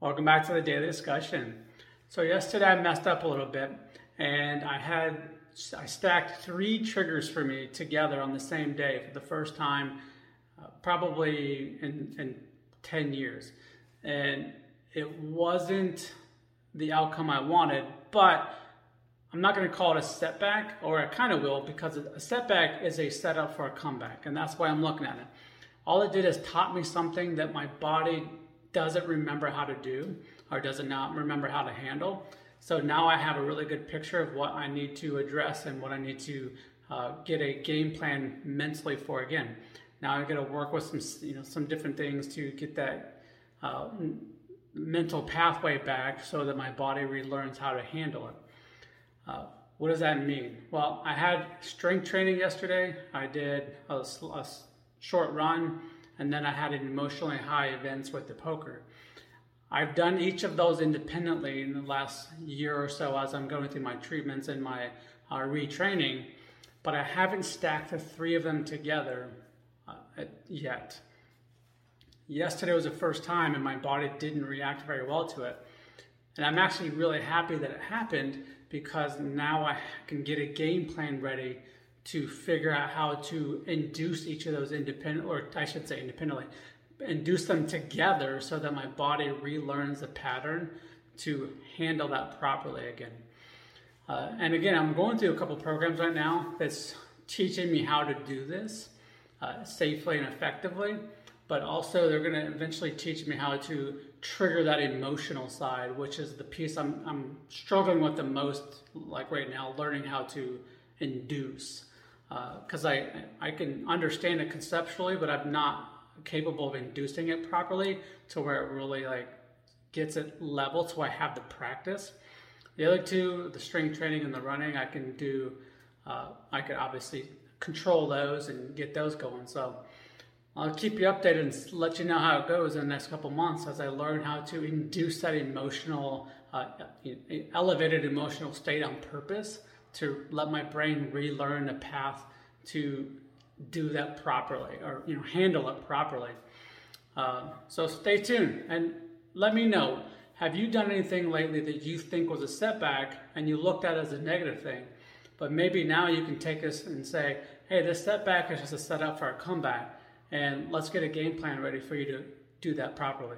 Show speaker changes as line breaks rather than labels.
Welcome back to the daily discussion. So yesterday I messed up a little bit and I had I stacked three triggers for me together on the same day for the first time uh, probably in, in 10 years. And it wasn't the outcome I wanted, but I'm not going to call it a setback, or I kind of will, because a setback is a setup for a comeback, and that's why I'm looking at it. All it did is taught me something that my body doesn't remember how to do or does not remember how to handle. So now I have a really good picture of what I need to address and what I need to uh, get a game plan mentally for again. Now I'm going to work with some, you know, some different things to get that uh, mental pathway back so that my body relearns how to handle it. Uh, what does that mean? Well, I had strength training yesterday. I did a, a short run and then I had an emotionally high events with the poker. I've done each of those independently in the last year or so as I'm going through my treatments and my uh, retraining, but I haven't stacked the three of them together uh, yet. Yesterday was the first time, and my body didn't react very well to it. And I'm actually really happy that it happened because now I can get a game plan ready to figure out how to induce each of those independent, or I should say independently, induce them together so that my body relearns the pattern to handle that properly again. Uh, and again, I'm going through a couple programs right now that's teaching me how to do this uh, safely and effectively, but also they're going to eventually teach me how to trigger that emotional side, which is the piece I'm, I'm struggling with the most, like right now, learning how to induce because uh, I I can understand it conceptually, but I'm not capable of inducing it properly to where it really like gets it level so I have the practice. The other two, the strength training and the running, I can do. Uh, I can obviously control those and get those going. So I'll keep you updated and let you know how it goes in the next couple months as I learn how to induce that emotional, uh, elevated emotional state on purpose to let my brain relearn a path to do that properly or you know handle it properly. Uh, so stay tuned and let me know. Have you done anything lately that you think was a setback and you looked at it as a negative thing? But maybe now you can take us and say, hey, this setback is just a setup for a comeback, and let's get a game plan ready for you to do that properly.